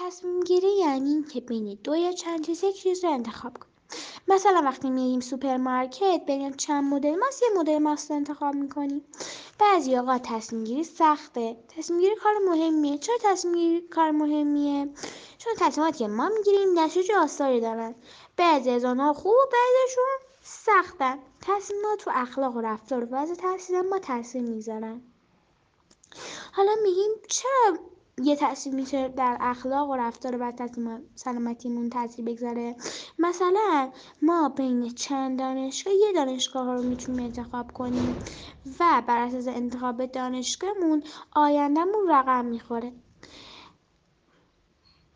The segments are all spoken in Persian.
تصمیم گیری یعنی که بین دو یا چند چیز یک چیز رو انتخاب کنیم مثلا وقتی میریم سوپرمارکت بین چند مدل ماست یه مدل ماست رو انتخاب می‌کنیم بعضی اوقات تصمیم گیری سخته. تصمیم گیری کار مهمیه. چرا تصمیم گیری کار مهمیه؟ چون تصمیماتی که ما می‌گیریم نتیجه و آثاری دارن. بعضی از آنها خوب و بعضیشون سختن. تصمیمات تو اخلاق و رفتار و وضع تاثیر ما تاثیر می‌ذارن. حالا میگیم چرا یه تاثیر میشه در اخلاق و رفتار و سلامتیمون تاثیر بگذاره. مثلا ما بین چند دانشگاه یه دانشگاه رو می‌تونیم انتخاب کنیم و بر اساس انتخاب دانشگاهمون آیندهمون رقم می‌خوره.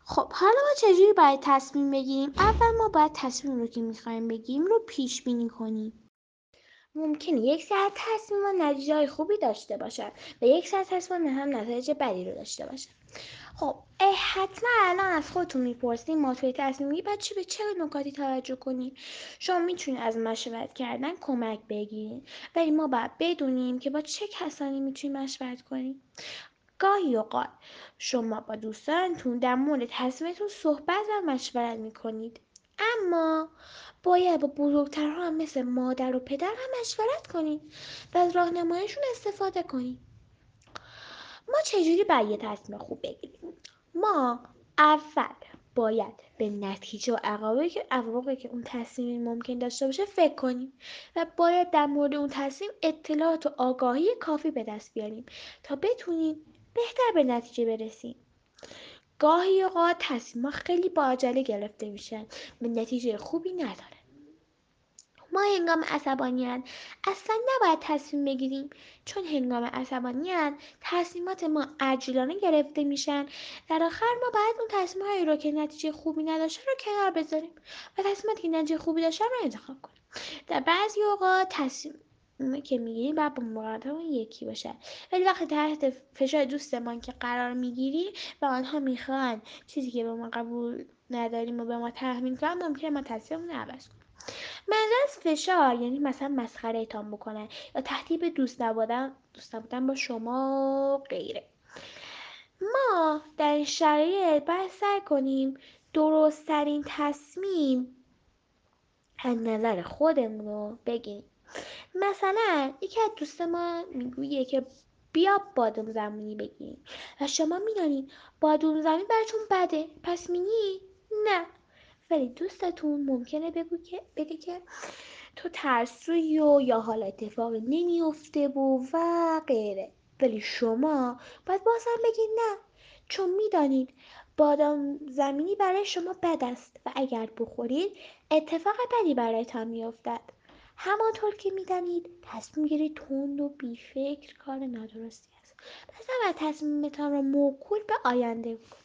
خب حالا ما چجوری باید تصمیم بگیریم؟ اول ما باید تصمیم رو که می‌خوایم بگیریم رو پیش بینی کنیم. ممکنه یک ساعت تصمیم نتیجه های خوبی داشته باشد و یک ساعت تصمیم هم نتایج بدی رو داشته باشد خب حتما الان از خودتون می‌پرسیم ما توی تصمیم گیری به چه نکاتی توجه کنیم؟ شما می‌تونید از مشورت کردن کمک بگیرید ولی ما باید بدونیم که با چه کسانی می‌تونیم مشورت کنیم. گاهی اوقات شما با دوستانتون در مورد تصمیمتون صحبت و مشورت می‌کنید. اما باید با بزرگترها هم مثل مادر و پدر هم مشورت کنید و از راهنماییشون استفاده کنید ما چجوری باید یه تصمیم خوب بگیریم؟ ما اول باید به نتیجه و عواقبی که اون تصمیم ممکن داشته باشه فکر کنیم و باید در مورد اون تصمیم اطلاعات و آگاهی کافی به دست بیاریم تا بتونیم بهتر به نتیجه برسیم. گاهی اوقات تصمیم خیلی با عجله گرفته میشن و نتیجه خوبی نداره ما هنگام عصبانیت اصلا نباید تصمیم بگیریم. چون هنگام عصبانیت تصمیمات ما عجلانه گرفته میشن. در آخر ما باید اون تصمیم هایی رو که نتیجه خوبی نداشته رو کنار بذاریم و تصمیماتی که نتیجه خوبی داشتن رو انتخاب کنیم. در بعضی اوقات تصمیم که می‌گیریم باید با مقدم یکی باشه. ولی وقتی تحت فشار دوستمان که قرار می‌گیریم و آنها می‌خوان چیزی که به ما قبول نداریم و به ما تحمیل کنن ممکنه ما تصمیممون عوض کنیم. منظور از فشار یعنی مثلا مسخره ایتان بکنن یا تهدید دوست نبودن دوست نبودن با شما غیره. ما در این شرایط باید سعی کنیم درستترین تصمیم از نظر خودمون رو بگیریم. مثلا یکی از دوست ما می‌گویه که بیا بادوم زمینی بگیریم و شما می‌دانید بادوم زمینی براتون بده. پس مینی نه. ولی دوستتون ممکنه بگو که بگه که تو ترسوی و یا حال اتفاقی نمیافته و و غیره. ولی شما باید بازم بگید نه. چون می‌دانید بادام زمینی برای شما بد است و اگر بخورید اتفاق بدی برایتان میافتد. همانطور که می‌دانید تصمیم گیری تند و بیفکر کار نادرستی است. پس نباید تصمیمتان را موکول به آینده کنید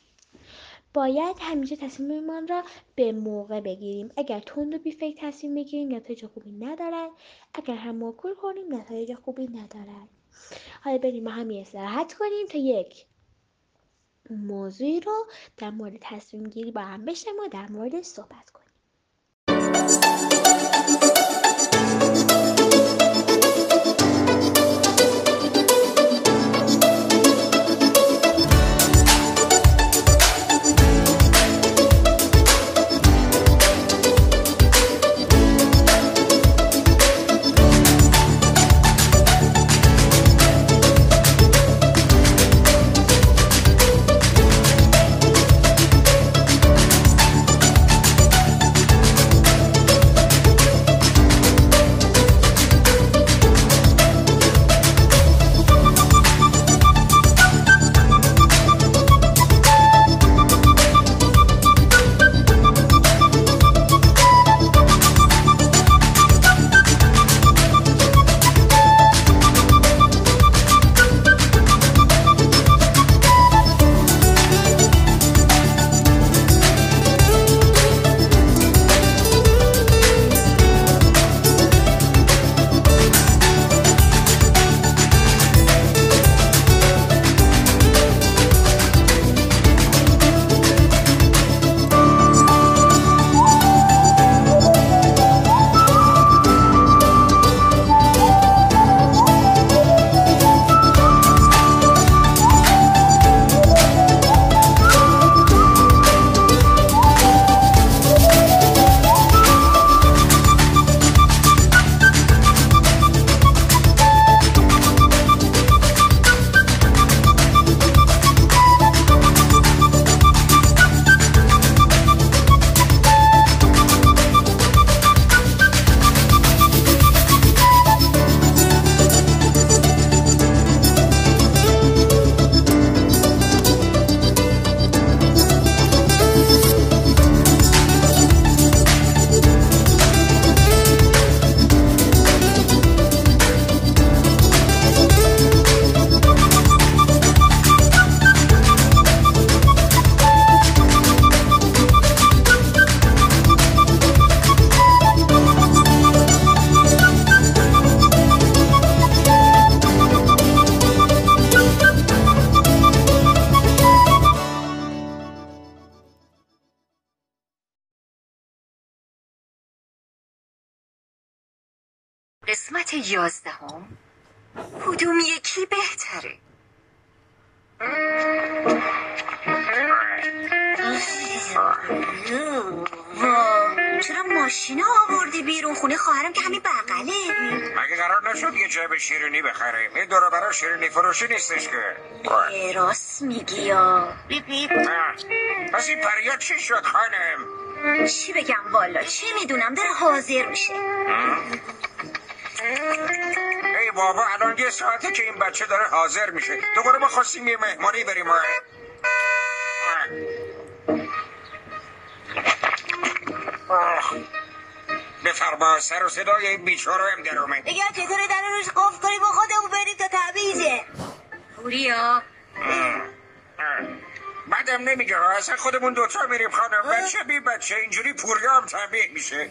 باید همیشه تصمیممان را به موقع بگیریم. اگر تند و بیفکر تصمیم بگیریم نتایج خوبی ندارد. اگر هم موکول کنیم نتایج خوبی ندارد. حالا بریم با هم استراحت کنیم تا یک موضوعی رو در مورد تصمیم گیری با هم بشنویم و در مورد صحبت کنیم. قسمت یازدهم. کدوم یکی بهتره؟ چرا ماشین آوردی بیرون؟ خونه خواهرم که همین بغله. مگه قرار نشد یه جعب شیرینی بخریم این دورا برای شیرینی فروشی نیستش که. راست میگی یا پس این پریا چی شد خانم؟ چی بگم والا؟ چه می‌دونم؟ داره حاضر میشه. ای بابا الان یه ساعته که این بچه داره حاضر میشه. دوباره ما خواستیم یه مهمانی بریم. بفرما سر و صدای این بیچاره هم در اومد. دیگه چطوره در روش قفل کنی با خودمون بریم تا تعویزه پوریا. بعدم نمیگه ها. اصلا خودمون دوتا میریم خانم بچه بی بچه اینجوری پوریا هم تنبیه میشه.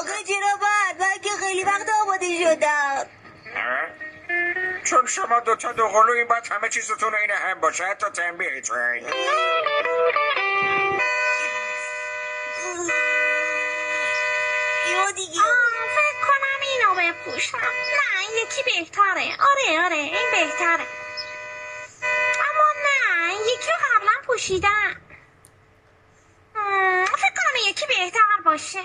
آقا چرا بعد من که خیلی وقت آماده شدم. چون شما دوتا دو قلو این باید همه چیزتون این هم باشه. حتی تنبیهتون دیگه. فکر کنم اینو بپوشم. نه یکی بهتره. آره آره این بهتره اما نه این یکی مم، فکر کنم یکی بهتر باشه.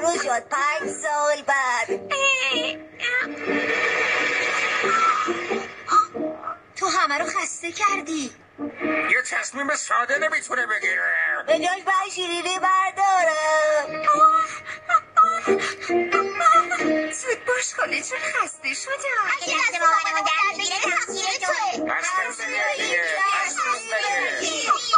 شروع شد. پنج سال بعد. تو همه رو خسته کردی. یه تصمیم ساده نمی‌تونه بگیره. به جاش باید شیرینی بردارم. زود باش خاله چون خسته شدم تصمیم بگیر دیگه تصمیم بگیر زود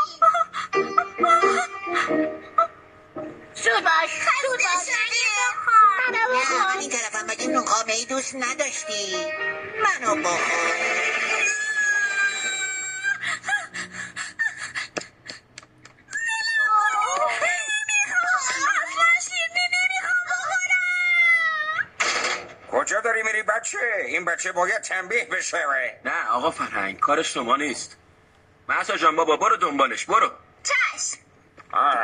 مگه نقامه ای دوست نداشتی منو بخور. کجا داری میری بچه؟ این بچه باید تنبیه بشه. نه آقا فرهنگ کار شما نیست. محسا جان بابا برو دنبالش برو. چشم. آه.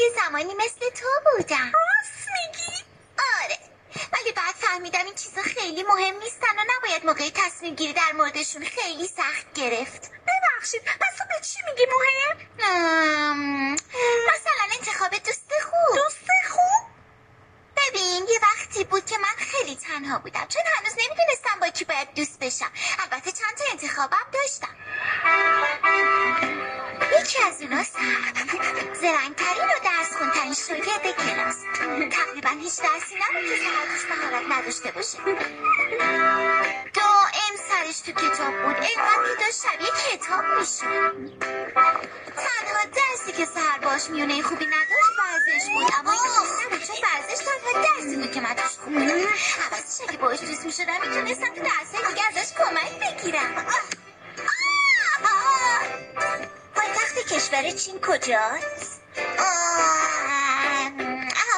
یه زمانی مثل تو بودم. راست میگی؟ آره. ولی بعد فهمیدم این چیزا خیلی مهم نیستن و نباید موقع تصمیم گیری در موردشون خیلی سخت گرفت. ببخشید پس تو به چی میگی مهم؟ مثلا انتخاب دوست خوب. دوست ببین یه وقتی بود که من خیلی تنها بودم. چون هنوز نمی‌دونستم با کی باید دوست بشم. البته چند تا انتخابم داشتم. یکی از اونا زرنگترین و درس خونترین شاگرد کلاس. تقریبا هیچ درسی نبود که سرعتش مهارت نداشته باشه. دائم سرش تو کتاب بود. اینقدر که داشت شبیه کتاب می‌شد تنها درسی که سر باش میونه خوبی نداشت ورزش بود. اما این خوب نبود چون ورزش تنها درسی بود که من توش خوب بودم عوضش اگه باش دوست می‌شدم می‌تونستم تو درسهای دیگه ازش کمک بگیرم. پایتخت کشور چین کجاست؟ آه!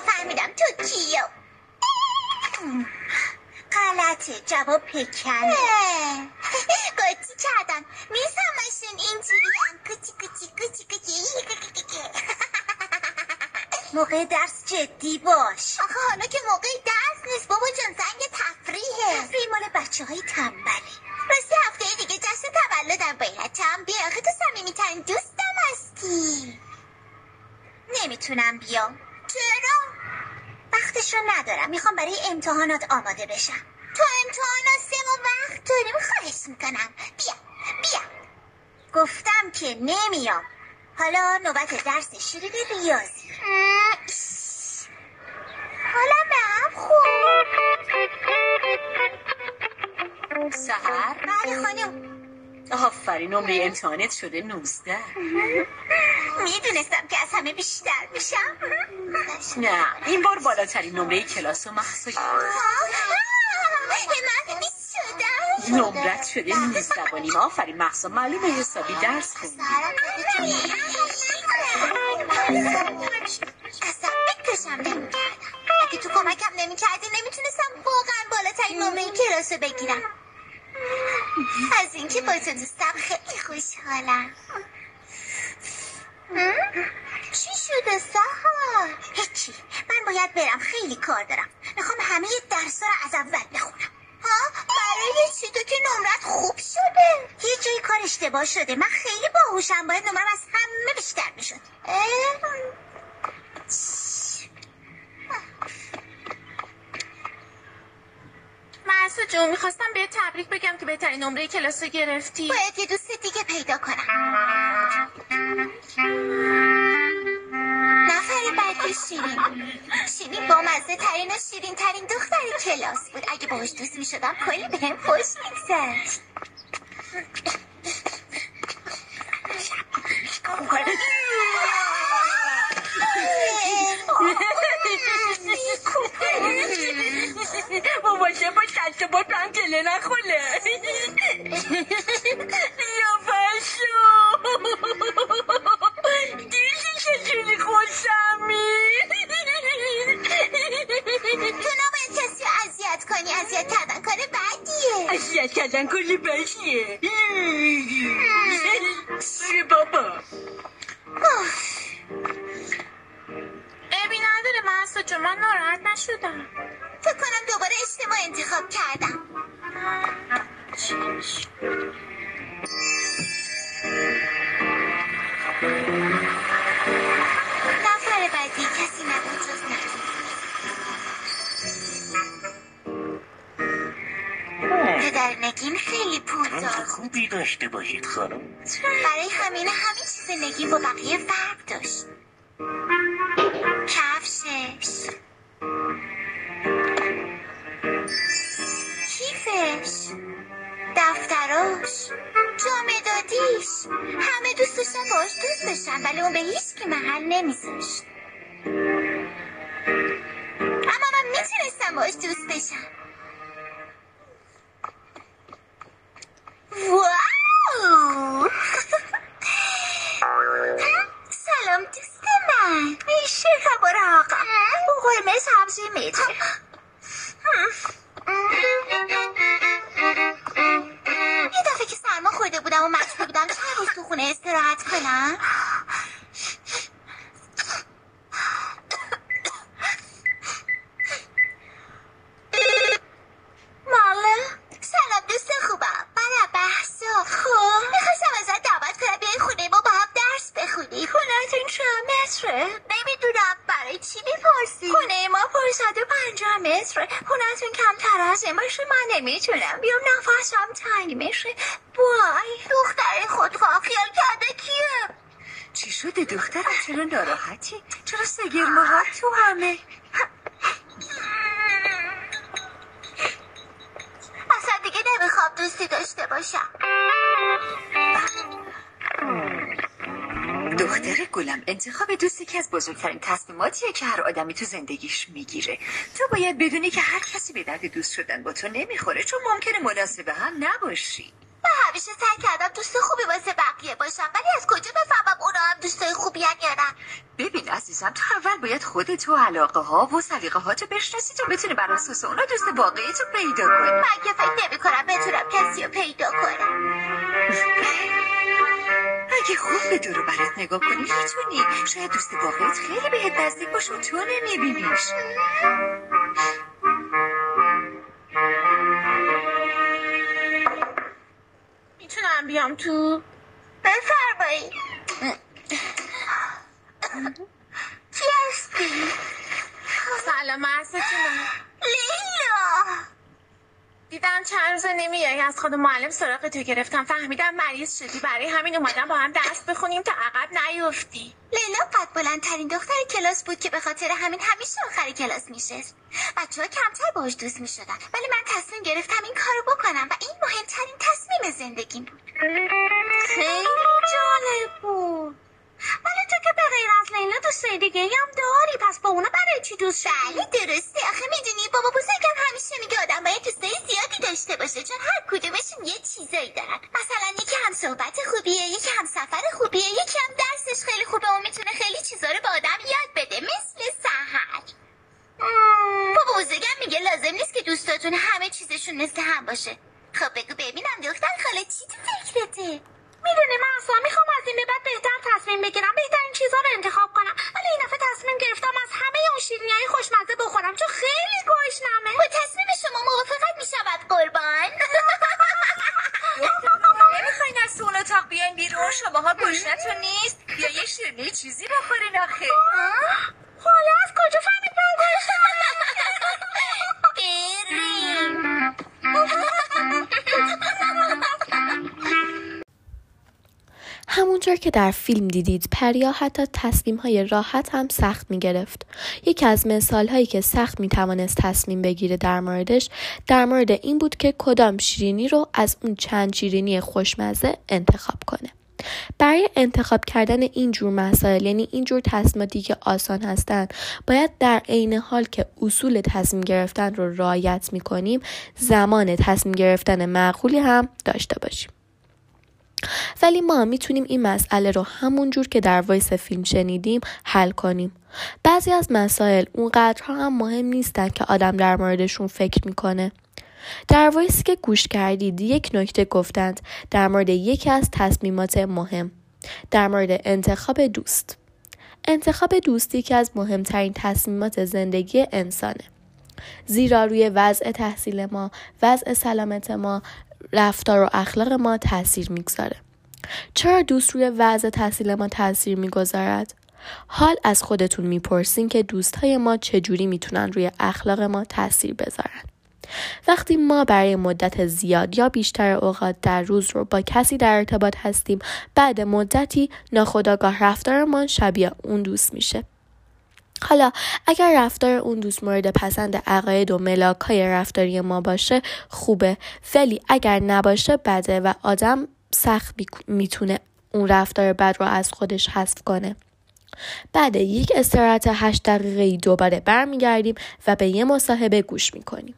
فهمیدم توکیو غلطه جواب پکنه قاطی کردم. نیست همشون اینجوری هم کچی کچی کچی کچی موقع درس جدی باش. آخه حالا که موقع درس نیست بابا جان زنگ تفریحه. تفریح مال بچه های تنبله. راستی هفته دیگه جشن تولدم باید. بیا. آخه تو صمیمی ترین دوستم هستی. نمی‌تونم بیام. چرا؟ وقتش رو ندارم. می‌خوام برای امتحانات آماده بشم. تو امتحانات سه ماه وقت داریم خواهش می‌کنم. بیا بیا. گفتم که نمیام. حالا نوبت درس شروع ریاضی. حالا به هم خوب سهر؟ بله خانم. آفرین نمره امتحانت شده 19 می‌دونستم که از همه بیشتر میشم. نه این بار بالاترین نمره کلاس و محصا من نمرت شده 19 و نیم آفرین محصا معلومه حسابی درس خوندی. اصلا اگه تو کمکم نمی‌کردی نمی‌تونستم واقعا بالاترین نمره کلاس رو بگیرم. از اینکه با تو دوستم خیلی خوشحالم؟ چی شده سهار؟ هیچی. من باید برم خیلی کار دارم. می‌خوام همه درس رو از اول بخونم. ها؟ برای چی؟ تو که نمرت خوب شده. یه جای کار اشتباه شده. من خیلی باهوشم. باید نمرم از همه بیشتر می‌شد. محسا جون می‌خواستم به تبریک بگم که بهترین نمره کلاس رو گرفتی. باید یه دوست دیگه پیدا کنم. بعدی شیرین شیرین با مزه ترین و شیرین ترین دختر کلاس بود. اگه باهاش دوست می شدم کلی به هم خوش میگذشت. باباشه با شد با پنکله نخونه یا کیفش دفتراش جامدادیش همه دوست داشتن باش دوست بشن ولی اون به هیچ کی محل نمیذاشت. اما من می‌تونستم باش دوست بشم. واو! سلام دوست من. میشه خبر آقا. قرمه سبزی می‌تونم یه دفعه که سرما خورده بودم و مجبور بودم چند روز تو خونه استراحت کنم ماله سلام دوست خوبم من بحثا خب می‌خواستم ازت دعوت من نمی‌تونم بیام نفسم تنگ میشه وای دختر خودخواه خیال کرده کیه چی شده دخترم چرا ناراحتی؟ چرا سگرمه ها تو همه؟ اصلا دیگه نمی‌خوام دوستی داشته باشم. دختر گلم انتخاب دوستی که از بزرگترین تصمیماتیه که هر آدمی تو زندگیش می‌گیره. تو باید بدونی که هر کسی به درد دوست شدن با تو نمی‌خوره چون ممکنه مناسب هم نباشی. همیشه سعی کردم دوست خوبی واسه بقیه باشم. ولی از کجا بفهمم اونا هم دوستای خوبی یا نه؟ ببین عزیزم تو اول باید خودت و علاقه ها و سلیقه ها تو بشناسی تا بتونی بر اساس اونا دوست واقعی تو پیدا کنی. من که فکر نمی کنم بتونم کسی رو پیدا کنم؟ اگه خوب به دور برات نگاه کنی می‌تونی. شاید دوست واقعیت خیلی بهت نزدیک باشه و تو نمیبینیش. می‌تونم بیام تو بفرمایید کی هستی؟ سلام محسا لیلا. دیدم چند روز نمیای. از خود معلم سراغ تو گرفتم. فهمیدم مریض شدی. برای همین اومدم با هم درس بخونیم تا عقب نیفتی. لیلا قد بلندترین دختر کلاس بود که به خاطر همین همیشه آخر کلاس میشست. بچه ها کمتر باش دوست می‌شدن. ولی من تصمیم گرفتم این کارو بکنم و این مهمترین تصمیم زندگیم بود. خیلی جالب بود. ولی تو که به غیر از لیلا دوستای دیگه هم داری؟ پس با اونا برای چی دوست شدی؟ بله درسته. آخه می‌دونی بابا بزرگم همیشه میگه آدم باید دوستای زیادی داشته باشه چون هر کدومشون یه چیزایی دارن. مثلا یکی هم صحبت خوبیه یکی هم سفر خوبیه یکی هم درسش خیلی خوبه و می‌تونه خیلی چیزا رو به آدم یاد بده مثل سهر بابا بزرگم میگه لازم نیست که دوستاتون همه چیزشون مثل هم باشه. خب بگو ببینم دختر خاله چی تو فکرته؟ می‌دونی من اصلا می‌خوام از این به بعد بهتر تصمیم بگیرم بهترین چیزا رو انتخاب کنم. ولی این دفعه تصمیم گرفتم از همه اون شیرینی های خوشمزه بخورم چون خیلی گشنمه. با تصمیم شما موافقت می‌شود قربان. نمی‌خواین از تو اون اتاق بیاین بیرون. شماها گشنتون نیست. یا یه شیرینی چیزی بخورین آخه. همونطور که در فیلم دیدید پریا حتی تصمیم های راحت هم سخت می گرفت. یکی از مثال هایی که سخت می توانست تصمیم بگیره در موردش در مورد این بود که کدام شیرینی رو از اون چند شیرینی خوشمزه انتخاب کنه. برای انتخاب کردن این جور مسائل یعنی این جور تصمیماتی که آسان هستند باید در عین حال که اصول تصمیم گرفتن رو رعایت می کنیم زمان تصمیم گرفتن معقولی هم داشته باشیم ولی ما می‌تونیم این مسئله رو همون جور که در وایس فیلم شنیدیم حل کنیم. بعضی از مسائل اونقدرها هم مهم نیستن که آدم در موردشون فکر می‌کنه. در وایسی که گوش کردید یک نکته گفتند در مورد یکی از تصمیمات مهم. در مورد انتخاب دوست. انتخاب دوستی که از مهمترین تصمیمات زندگی انسانه. زیرا روی وضع تحصیل ما، وضع سلامت ما، رفتار و اخلاق ما تاثیر می‌گذاره. چرا دوست روی وضع تحصیل ما تاثیر می‌گذارد؟ حال از خودتون می‌پرسین که دوستهای ما چجوری می‌تونن روی اخلاق ما تاثیر بذارن. وقتی ما برای مدت زیاد یا بیشتر اوقات در روز رو با کسی در ارتباط هستیم بعد مدتی ناخداگاه رفتارمان شبیه اون دوست میشه حالا اگر رفتار اون دوست مورد پسند عقاید و ملاک های رفتاری ما باشه خوبه. ولی اگر نباشه بده و آدم سخت می‌تونه اون رفتار بد رو از خودش حذف کنه. بعد یک استراحت هشت دقیقه دوباره برمیگردیم و به یه مصاحبه گوش می‌کنیم.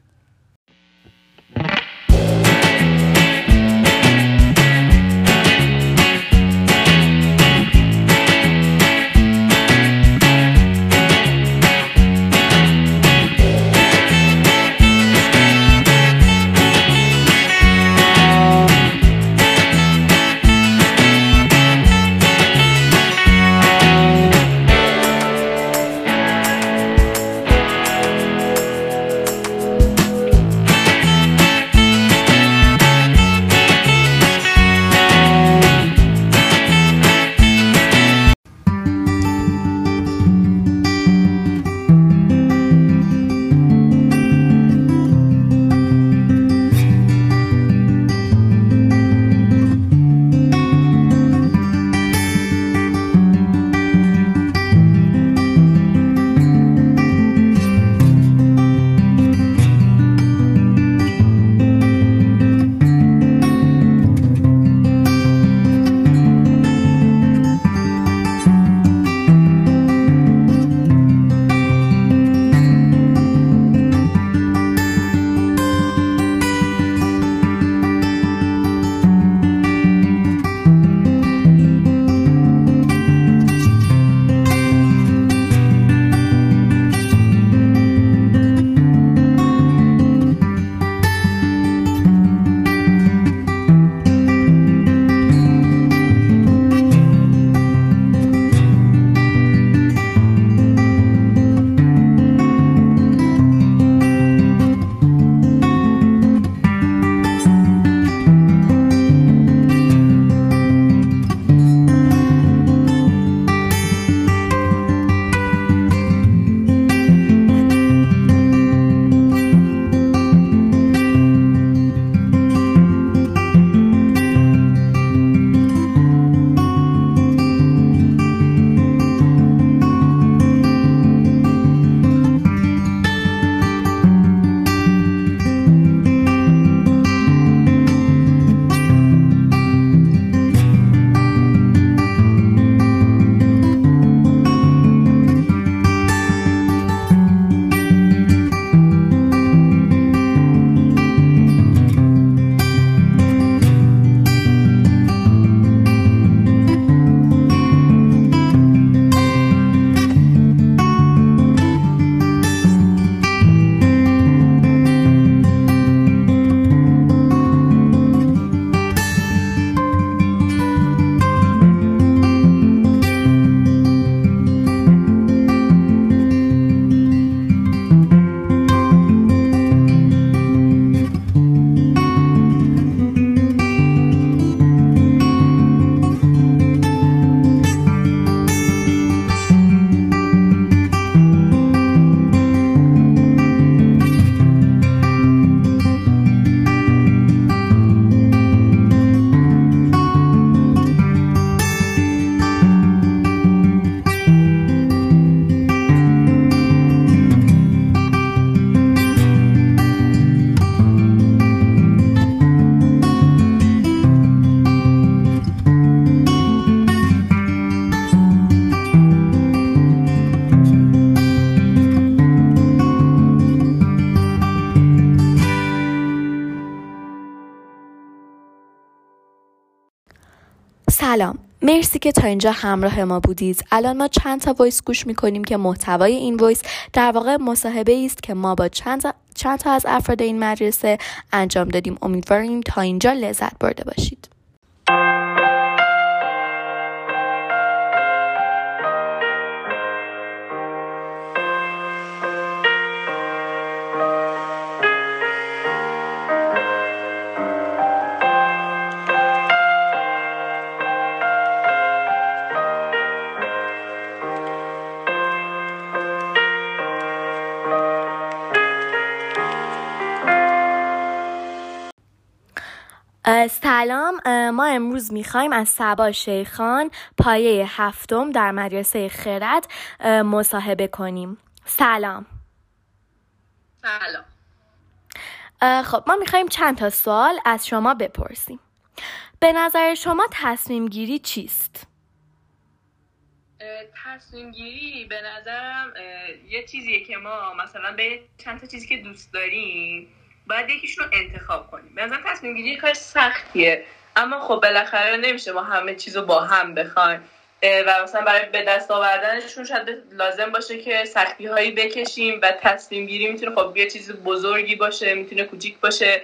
سلام. مرسی که تا اینجا همراه ما بودید. الان ما چند تا وایس گوش می‌کنیم که محتوای این وایس در واقع مصاحبه است که ما با چند تا, چند تا از افراد این مدرسه انجام دادیم. امیدواریم تا اینجا لذت برده باشید. سلام ما امروز می‌خوایم از سبا شیخان پایه هفتم در مدرسه خرد مصاحبه کنیم. سلام. سلام. خب ما می‌خوایم چند تا سوال از شما بپرسیم. به نظر شما تصمیم گیری چیست؟ تصمیم گیری به نظرم یه چیزیه که ما مثلا به چند تا چیزی که دوست داریم باید یکیشون رو انتخاب کنیم. نظر تصمیم گیری کار سختیه. اما خب بالاخره نمیشه ما همه چیز رو با هم بخوایم. و مثلا برای به دست آوردنشون شاید لازم باشه که سختی هایی بکشیم و تصمیم گیری می‌تونه خب یه چیز بزرگی باشه می‌تونه کوچیک باشه.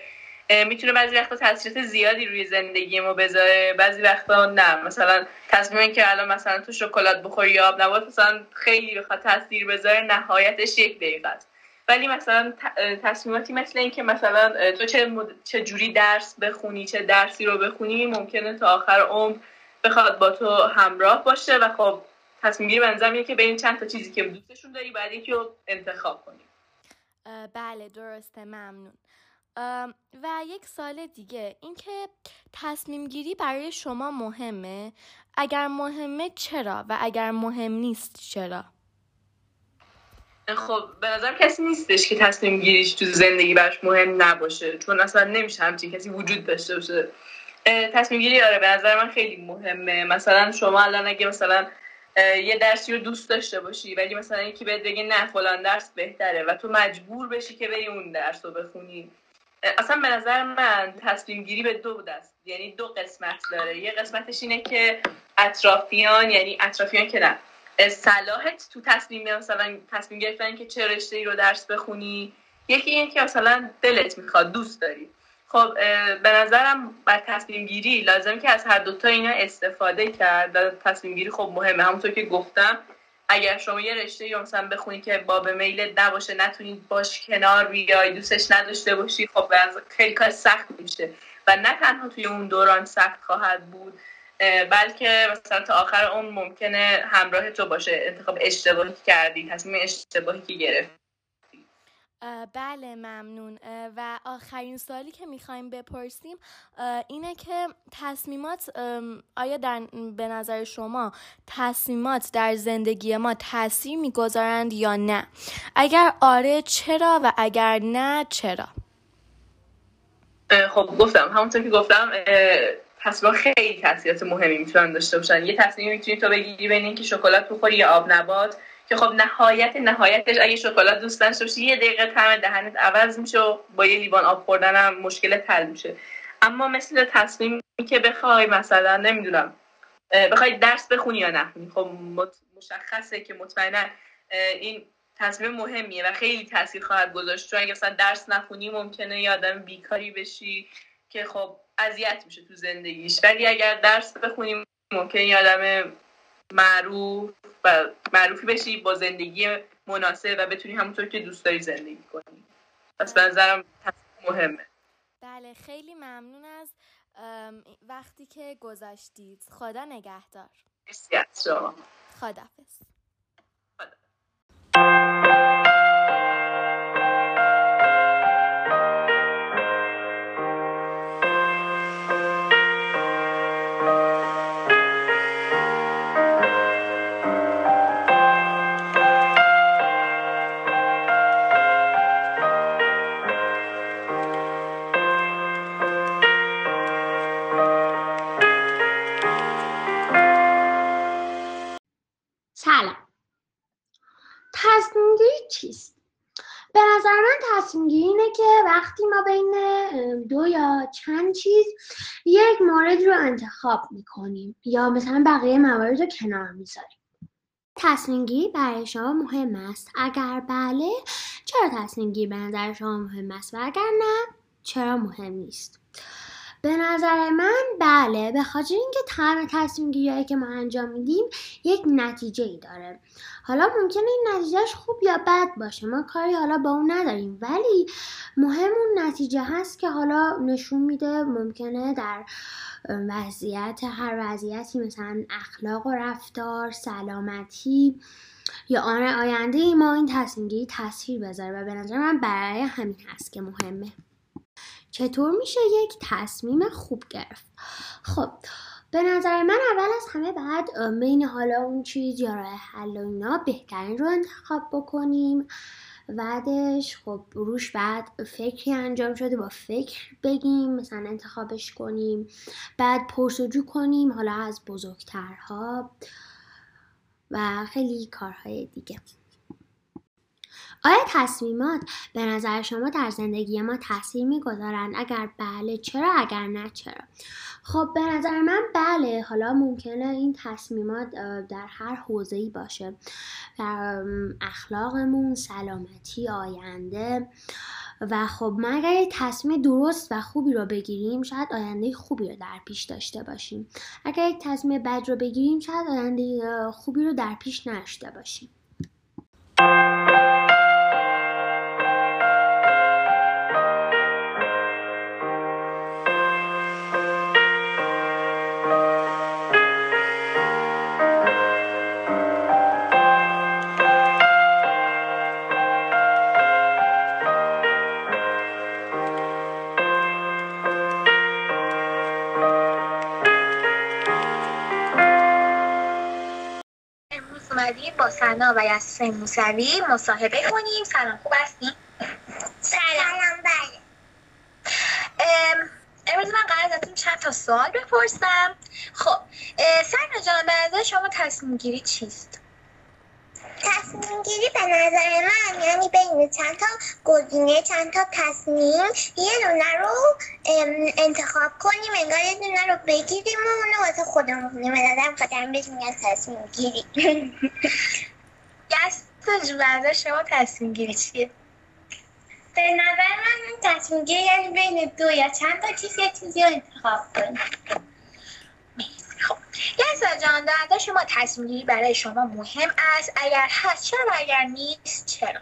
می‌تونه بعضی وقتا تاثیرات زیادی روی زندگی ما بذاره بعضی وقتا نه. مثلا تصمیم که الان مثلا تو شکلات بخوری یا آب نبات مثلا خیلی بخواد تاثیر بذاره نهایتش یک دقیقه است. ولی مثلا تصمیماتی مثل این که مثلا تو چه, چه جوری درس بخونی چه درسی رو بخونی ممکنه تا آخر عمر بخواد با تو همراه باشه و خب تصمیم گیری اینه که بین چند تا چیزی که دوستشون داری بعد یکی رو انتخاب کنی بله درسته ممنون. و یک سال دیگه اینکه تصمیم گیری برای شما مهمه؟ اگر مهمه چرا؟ و اگر مهم نیست چرا؟ خب به نظرم کسی نیستش که تصمیم گیریش تو زندگی براش مهم نباشه چون اصلا نمیشه همچین کسی وجود داشته باشه. تصمیم گیری آره به نظر من خیلی مهمه. مثلا شما الان اگه مثلا یه درسی رو دوست داشته باشی ولی مثلا یکی بهت بگه نه فلان درس بهتره و تو مجبور بشی که بری اون درس رو بخونی. اصلا به نظر من تصمیم گیری به دو دست یعنی دو قسمت داره. یه قسمتش اینه که اطرافیان یعنی اطرافیان که نه. صلاحت تو تصمیم مثلا تصمیم گرفتن که چه رشته ای رو درس بخونی. یکی این که مثلا دلت می‌خواد دوست داری. خب به نظرم بر تصمیم گیری لازم که از هر دوتا اینا استفاده کرد و تصمیم گیری خب مهمه. همونطور که گفتم اگر شما یه رشته یا مثلا بخونی که باب میل نباشه نتونید باش کنار بیای دوستش نداشته باشی خب خیلی کار سخت میشه. و نه تنها توی اون دوران سخت خواهد بود بلکه مثلا تا آخر اون ممکنه همراه تو باشه. انتخاب اشتباهی کردی تصمیم اشتباهی که گرفتی. بله ممنون. و آخرین سوالی که می‌خوایم بپرسیم اینه که تصمیمات آیا در به نظر شما تصمیمات در زندگی ما تاثیر می‌گذارند یا نه؟ اگر آره چرا و اگر نه چرا؟ خب گفتم. همونطور که گفتم تصمیم خیلی تاثیرات مهمی می‌تونن داشته باشن. یه تصمیم می‌تونی تو بگیری بین اینکه شکلات بخوری یا آب نبات که خب نهایت نهایتش اگه شکلات دوست داشته باشی یه دقیقه طعم دهنت عوض میشه و با یه لیوان آب خوردن هم مشکل حل میشه. اما مثل تصمیمی که بخوای مثلا نمی‌دونم بخوای درس بخونی یا نخونی خب مشخصه که مطمئنا این تصمیم مهمیه و خیلی تاثیر خواهد گذاشت. چون اگه مثلا درس نخونی ممکنه یه آدم بیکاری بشی که خب اذیت میشه تو زندگیش. ولی اگر درس بخونیم ممکن یه آدم معروف و معروفی بشی با زندگی مناسب و بتونی همونطور که دوست داری زندگی کنی. پس به نظرم مهمه. بله خیلی ممنون از وقتی که گذاشتید. خدا نگهدار. مرسی از شما. خدافز بین دو یا چند چیز یک مورد رو انتخاب می‌کنیم یا مثلا بقیه موارد رو کنار می‌ذاریم. تصمیم گیری برای شما مهم است. اگر بله چرا تصمیم گیری به نظر شما مهم است و اگر نه چرا مهم نیست؟ به نظر من بله به خاطر اینکه تمام تصمیم که ما انجام میدیم یک نتیجه ای داره. حالا ممکنه این نتیجهش خوب یا بد باشه ما کاری حالا با اون نداریم. ولی مهم اون نتیجه هست که حالا نشون میده ممکنه در وضعیت هر وضعیتی مثلا اخلاق و رفتار سلامتی یا آن آینده ما این تصمیم گیری تاثیر بذاره. و به نظر من برای همین هست که مهمه. چطور میشه یک تصمیم خوب گرفت؟ خب به نظر من اول از همه بعد بین حالا اون چیز یا راه حل و اینا بهترین رو انتخاب بکنیم. بعدش خب روش بعد فکری انجام شده با فکر بگیم مثلا انتخابش کنیم. بعد پرسجو کنیم حالا از بزرگترها و خیلی کارهای دیگه. آیا تصمیمات به نظر شما در زندگی ما تاثیر می‌گذارند؟ اگر بله چرا؟ اگر نه چرا؟ خب به نظر من بله. حالا ممکنه این تصمیمات در هر حوزه ای باشه در اخلاقمون سلامتی آینده. و خب ما اگر یک تصمیم درست و خوبی رو بگیریم شاید آینده خوبی رو در پیش داشته باشیم. اگر یک تصمیم بد رو بگیریم شاید آینده خوبی رو در پیش نداشته باشیم. سنا و یاسر موسوی. مصاحبه کنیم. سلام خوب هستیم سلام بله. امروز من قرار ازتون چند تا سوال بپرسم. خب سنا جان به شما تصمیم گیری چیست؟ تصمیم گیری به نظر من یعنی بین چند تا گزینه چند تا تصمیم یه دونه رو انتخاب کنیم انگار یه دونه رو بگیریم و اونو واسه خودمون کنیم. به نظرم خاطرم بهش میگن تصمیم گیری. تجربه شما تصمیم گیری چیه؟ به نظر من تصمیم گیری یعنی بین دو یا چند تا چیز یه چیزی رو انتخاب کنیم. خب یه جان در شما تصمیم گیری برای شما مهم است. اگر هست چرا؟ و اگر نیست چرا؟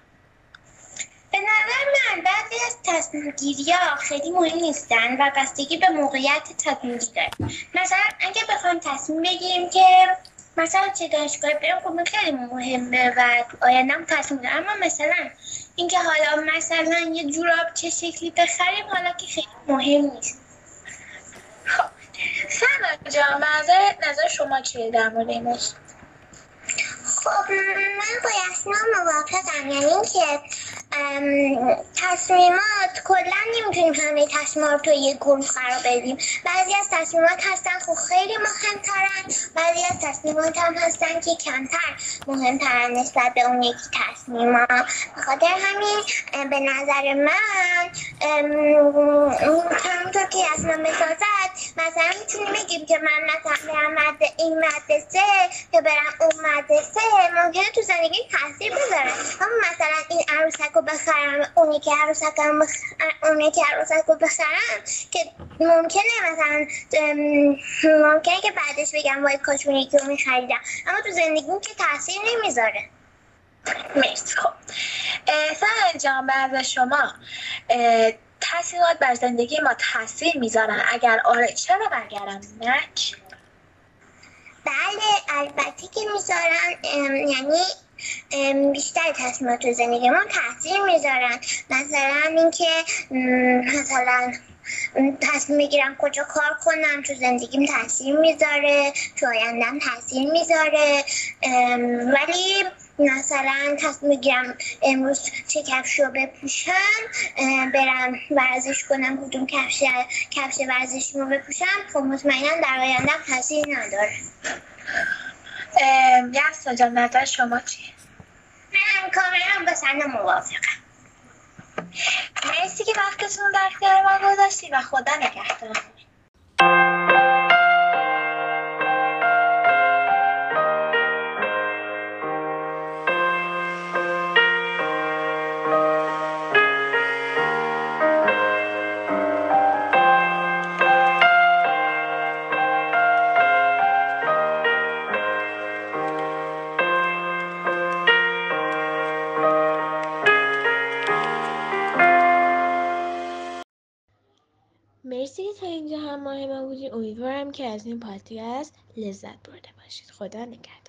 به نظر من بعضی از تصمیم گیری ها خیلی مهم نیستن و بستگی به موقعیت تصمیم گیری داره مثلا اگه بخوایم تصمیم بگیریم که مثلا چه دانشگاه بریم خب خیلی مهمه و آیندم تصمیم داره اما مثلا اینکه حالا مثلا یه جوراب چه شکلی بخریم حالا که خیلی مهم نیست. خب. سنا جان نظر شما چیه در مورد این خب من با یسنا موافقم. یعنی اینکه تصمیمات کلا نمی‌تونیم همه تصمیمات تو یک گروه قرار بدیم. بعضی از تصمیمات هستن خب خیلی مهمترن بعضی از تصمیمات هم هستن که کمتر مهمترن نسبت به اون یکی تصمیما. خاطر همین به نظر من همونطور که اصلا مسازد مثلا می‌تونیم بگیم که من مثلا برم این مدرسه که برم اون مدرسه ممکنه تو زندگی تاثیر بذاره اما مثلا این عروسک بخرم اونی که عروسکم بخ... اونی که عروسک رو بخرم که ممکنه مثلا ممکنه که بعدش بگم وای کاش اونی که رو اما تو زندگیم که تاثیر نمی‌ذاره. مرسی. خب. سهل جان بعد شما تاثیرات بر زندگی ما تاثیر می‌ذارن. اگر آره چرا برگردم؟ نه بله البته که می‌ذارن. یعنی بیشتر تصمیمات تو زندگی ما تاثیر می‌ذارن. مثلا اینکه مثلا تصمیم می‌گیرم کجا کار کنم تو زندگیم تاثیر می‌ذاره تو آیندم تاثیر می‌ذاره. ولی مثلا تصمیم می‌گیرم امروز چه کفش رو بپوشم برم ورزش کنم کدوم کفش کفش ورزشی رو بپوشم خب مطمئنا در آیندم تاثیر نداره یستا جان نظر شما چیه؟ من کاملا با سنده موافقم مرسی که وقت وقتتون در اختیار ما گذاشتی و خدا نگهدار از این پادکست لذت برده باشید. خدا نگهدار.